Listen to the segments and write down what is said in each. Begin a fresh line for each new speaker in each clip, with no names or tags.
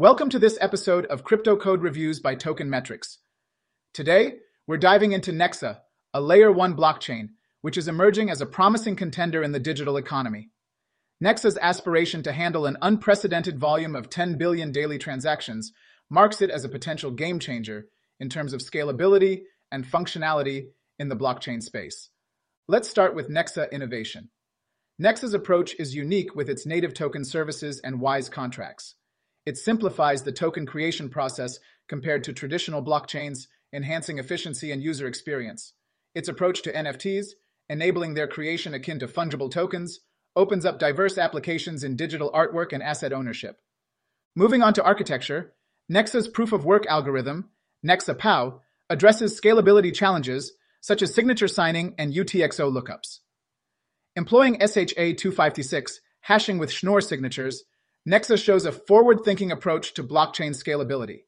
Welcome to this episode of Crypto Code Reviews by Token Metrics. Today, we're diving into Nexa, a layer 1 blockchain, which is emerging as a promising contender in the digital economy. Nexa's aspiration to handle an unprecedented volume of 10 billion daily transactions marks it as a potential game changer in terms of scalability and functionality in the blockchain space. Let's start with Nexa innovation. Nexa's approach is unique with its native token services and WISE contracts. It simplifies the token creation process compared to traditional blockchains, enhancing efficiency and user experience. Its approach to NFTs, enabling their creation akin to fungible tokens, opens up diverse applications in digital artwork and asset ownership. Moving on to architecture, Nexa's proof of work algorithm, Nexa POW, addresses scalability challenges such as signature signing and UTXO lookups. Employing SHA-256, hashing with Schnorr signatures, Nexa shows a forward-thinking approach to blockchain scalability.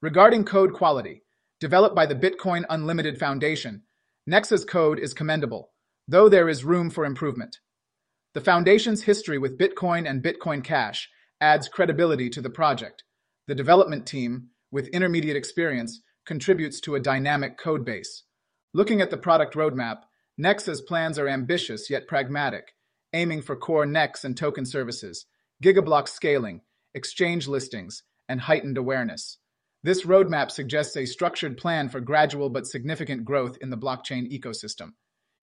Regarding code quality, developed by the Bitcoin Unlimited Foundation, Nexa's code is commendable, though there is room for improvement. The Foundation's history with Bitcoin and Bitcoin Cash adds credibility to the project. The development team, with intermediate experience, contributes to a dynamic code base. Looking at the product roadmap, Nexa's plans are ambitious yet pragmatic, aiming for core NEX and token services, gigablock scaling, exchange listings, and heightened awareness. This roadmap suggests a structured plan for gradual but significant growth in the blockchain ecosystem.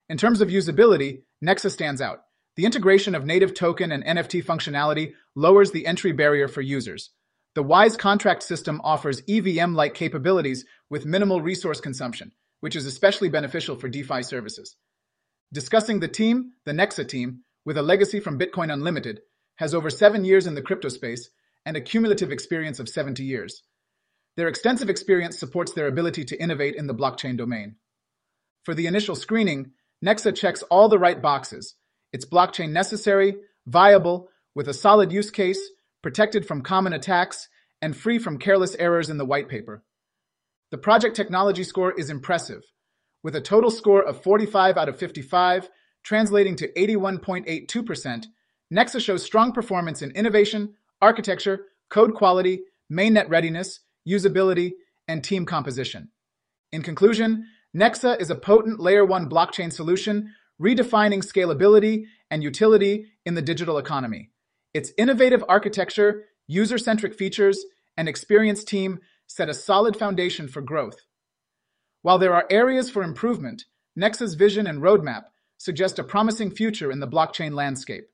In terms of usability, Nexa stands out. The integration of native token and NFT functionality lowers the entry barrier for users. The WISE contract system offers EVM-like capabilities with minimal resource consumption, which is especially beneficial for DeFi services. Discussing the team, the Nexa team, with a legacy from Bitcoin Unlimited, has over seven years in the crypto space and a cumulative experience of 70 years. Their extensive experience supports their ability to innovate in the blockchain domain. For the initial screening, Nexa checks all the right boxes. It's blockchain necessary, viable, with a solid use case, protected from common attacks, and free from careless errors in the white paper. The project technology score is impressive, with a total score of 45 out of 55, translating to 81.82%. Nexa shows strong performance in innovation, architecture, code quality, mainnet readiness, usability, and team composition. In conclusion, Nexa is a potent layer 1 blockchain solution redefining scalability and utility in the digital economy. Its innovative architecture, user-centric features, and experienced team set a solid foundation for growth. While there are areas for improvement, Nexa's vision and roadmap suggest a promising future in the blockchain landscape.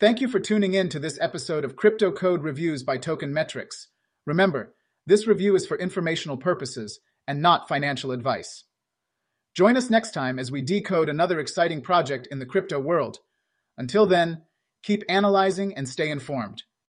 Thank you for tuning in to this episode of Crypto Code Reviews by Token Metrics. Remember, this review is for informational purposes and not financial advice. Join us next time as we decode another exciting project in the crypto world. Until then, keep analyzing and stay informed.